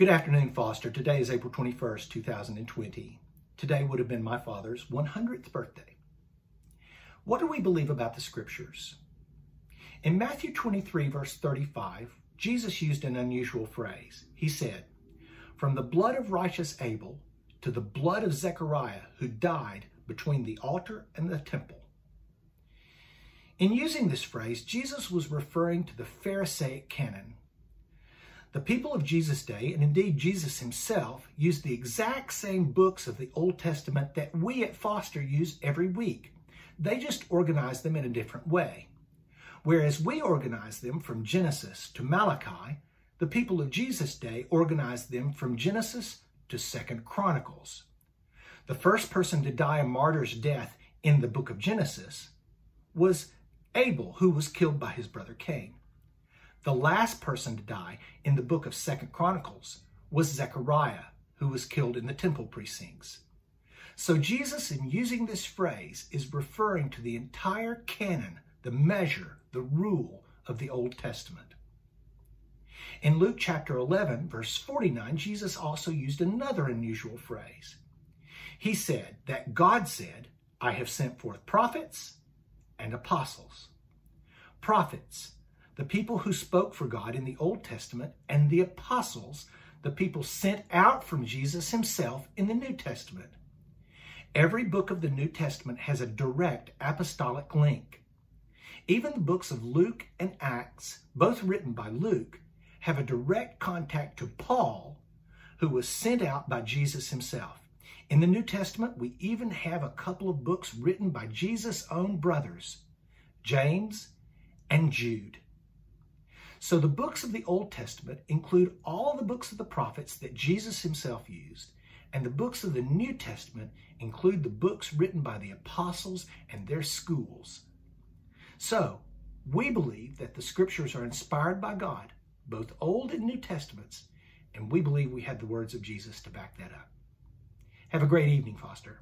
Good afternoon, Foster. Today is April 21st, 2020. Today would have been my father's 100th birthday. What do we believe about the scriptures? In Matthew 23, verse 35, Jesus used an unusual phrase. He said, From the blood of righteous Abel to the blood of Zechariah, who died between the altar and the temple. In using this phrase, Jesus was referring to the Pharisaic canon, the people of Jesus' day, and indeed Jesus himself, used the exact same books of the Old Testament that we at Foster use every week. They just organized them in a different way. Whereas we organize them from Genesis to Malachi, the people of Jesus' day organized them from Genesis to Second Chronicles. The first person to die a martyr's death in the book of Genesis was Abel, who was killed by his brother Cain. The last person to die in the book of Second Chronicles was Zechariah, who was killed in the temple precincts. So Jesus, in using this phrase, is referring to the entire canon, the measure, the rule of the Old Testament. In Luke chapter 11, verse 49, Jesus also used another unusual phrase. He said that God said, I have sent forth prophets and apostles. Prophets, the people who spoke for God in the Old Testament, and the apostles, the people sent out from Jesus himself in the New Testament. Every book of the New Testament has a direct apostolic link. Even the books of Luke and Acts, both written by Luke, have a direct contact to Paul, who was sent out by Jesus himself. In the New Testament, we even have a couple of books written by Jesus' own brothers, James and Jude. So the books of the Old Testament include all the books of the prophets that Jesus himself used, and the books of the New Testament include the books written by the apostles and their schools. So, we believe that the scriptures are inspired by God, both Old and New Testaments, and we believe we have the words of Jesus to back that up. Have a great evening, Foster.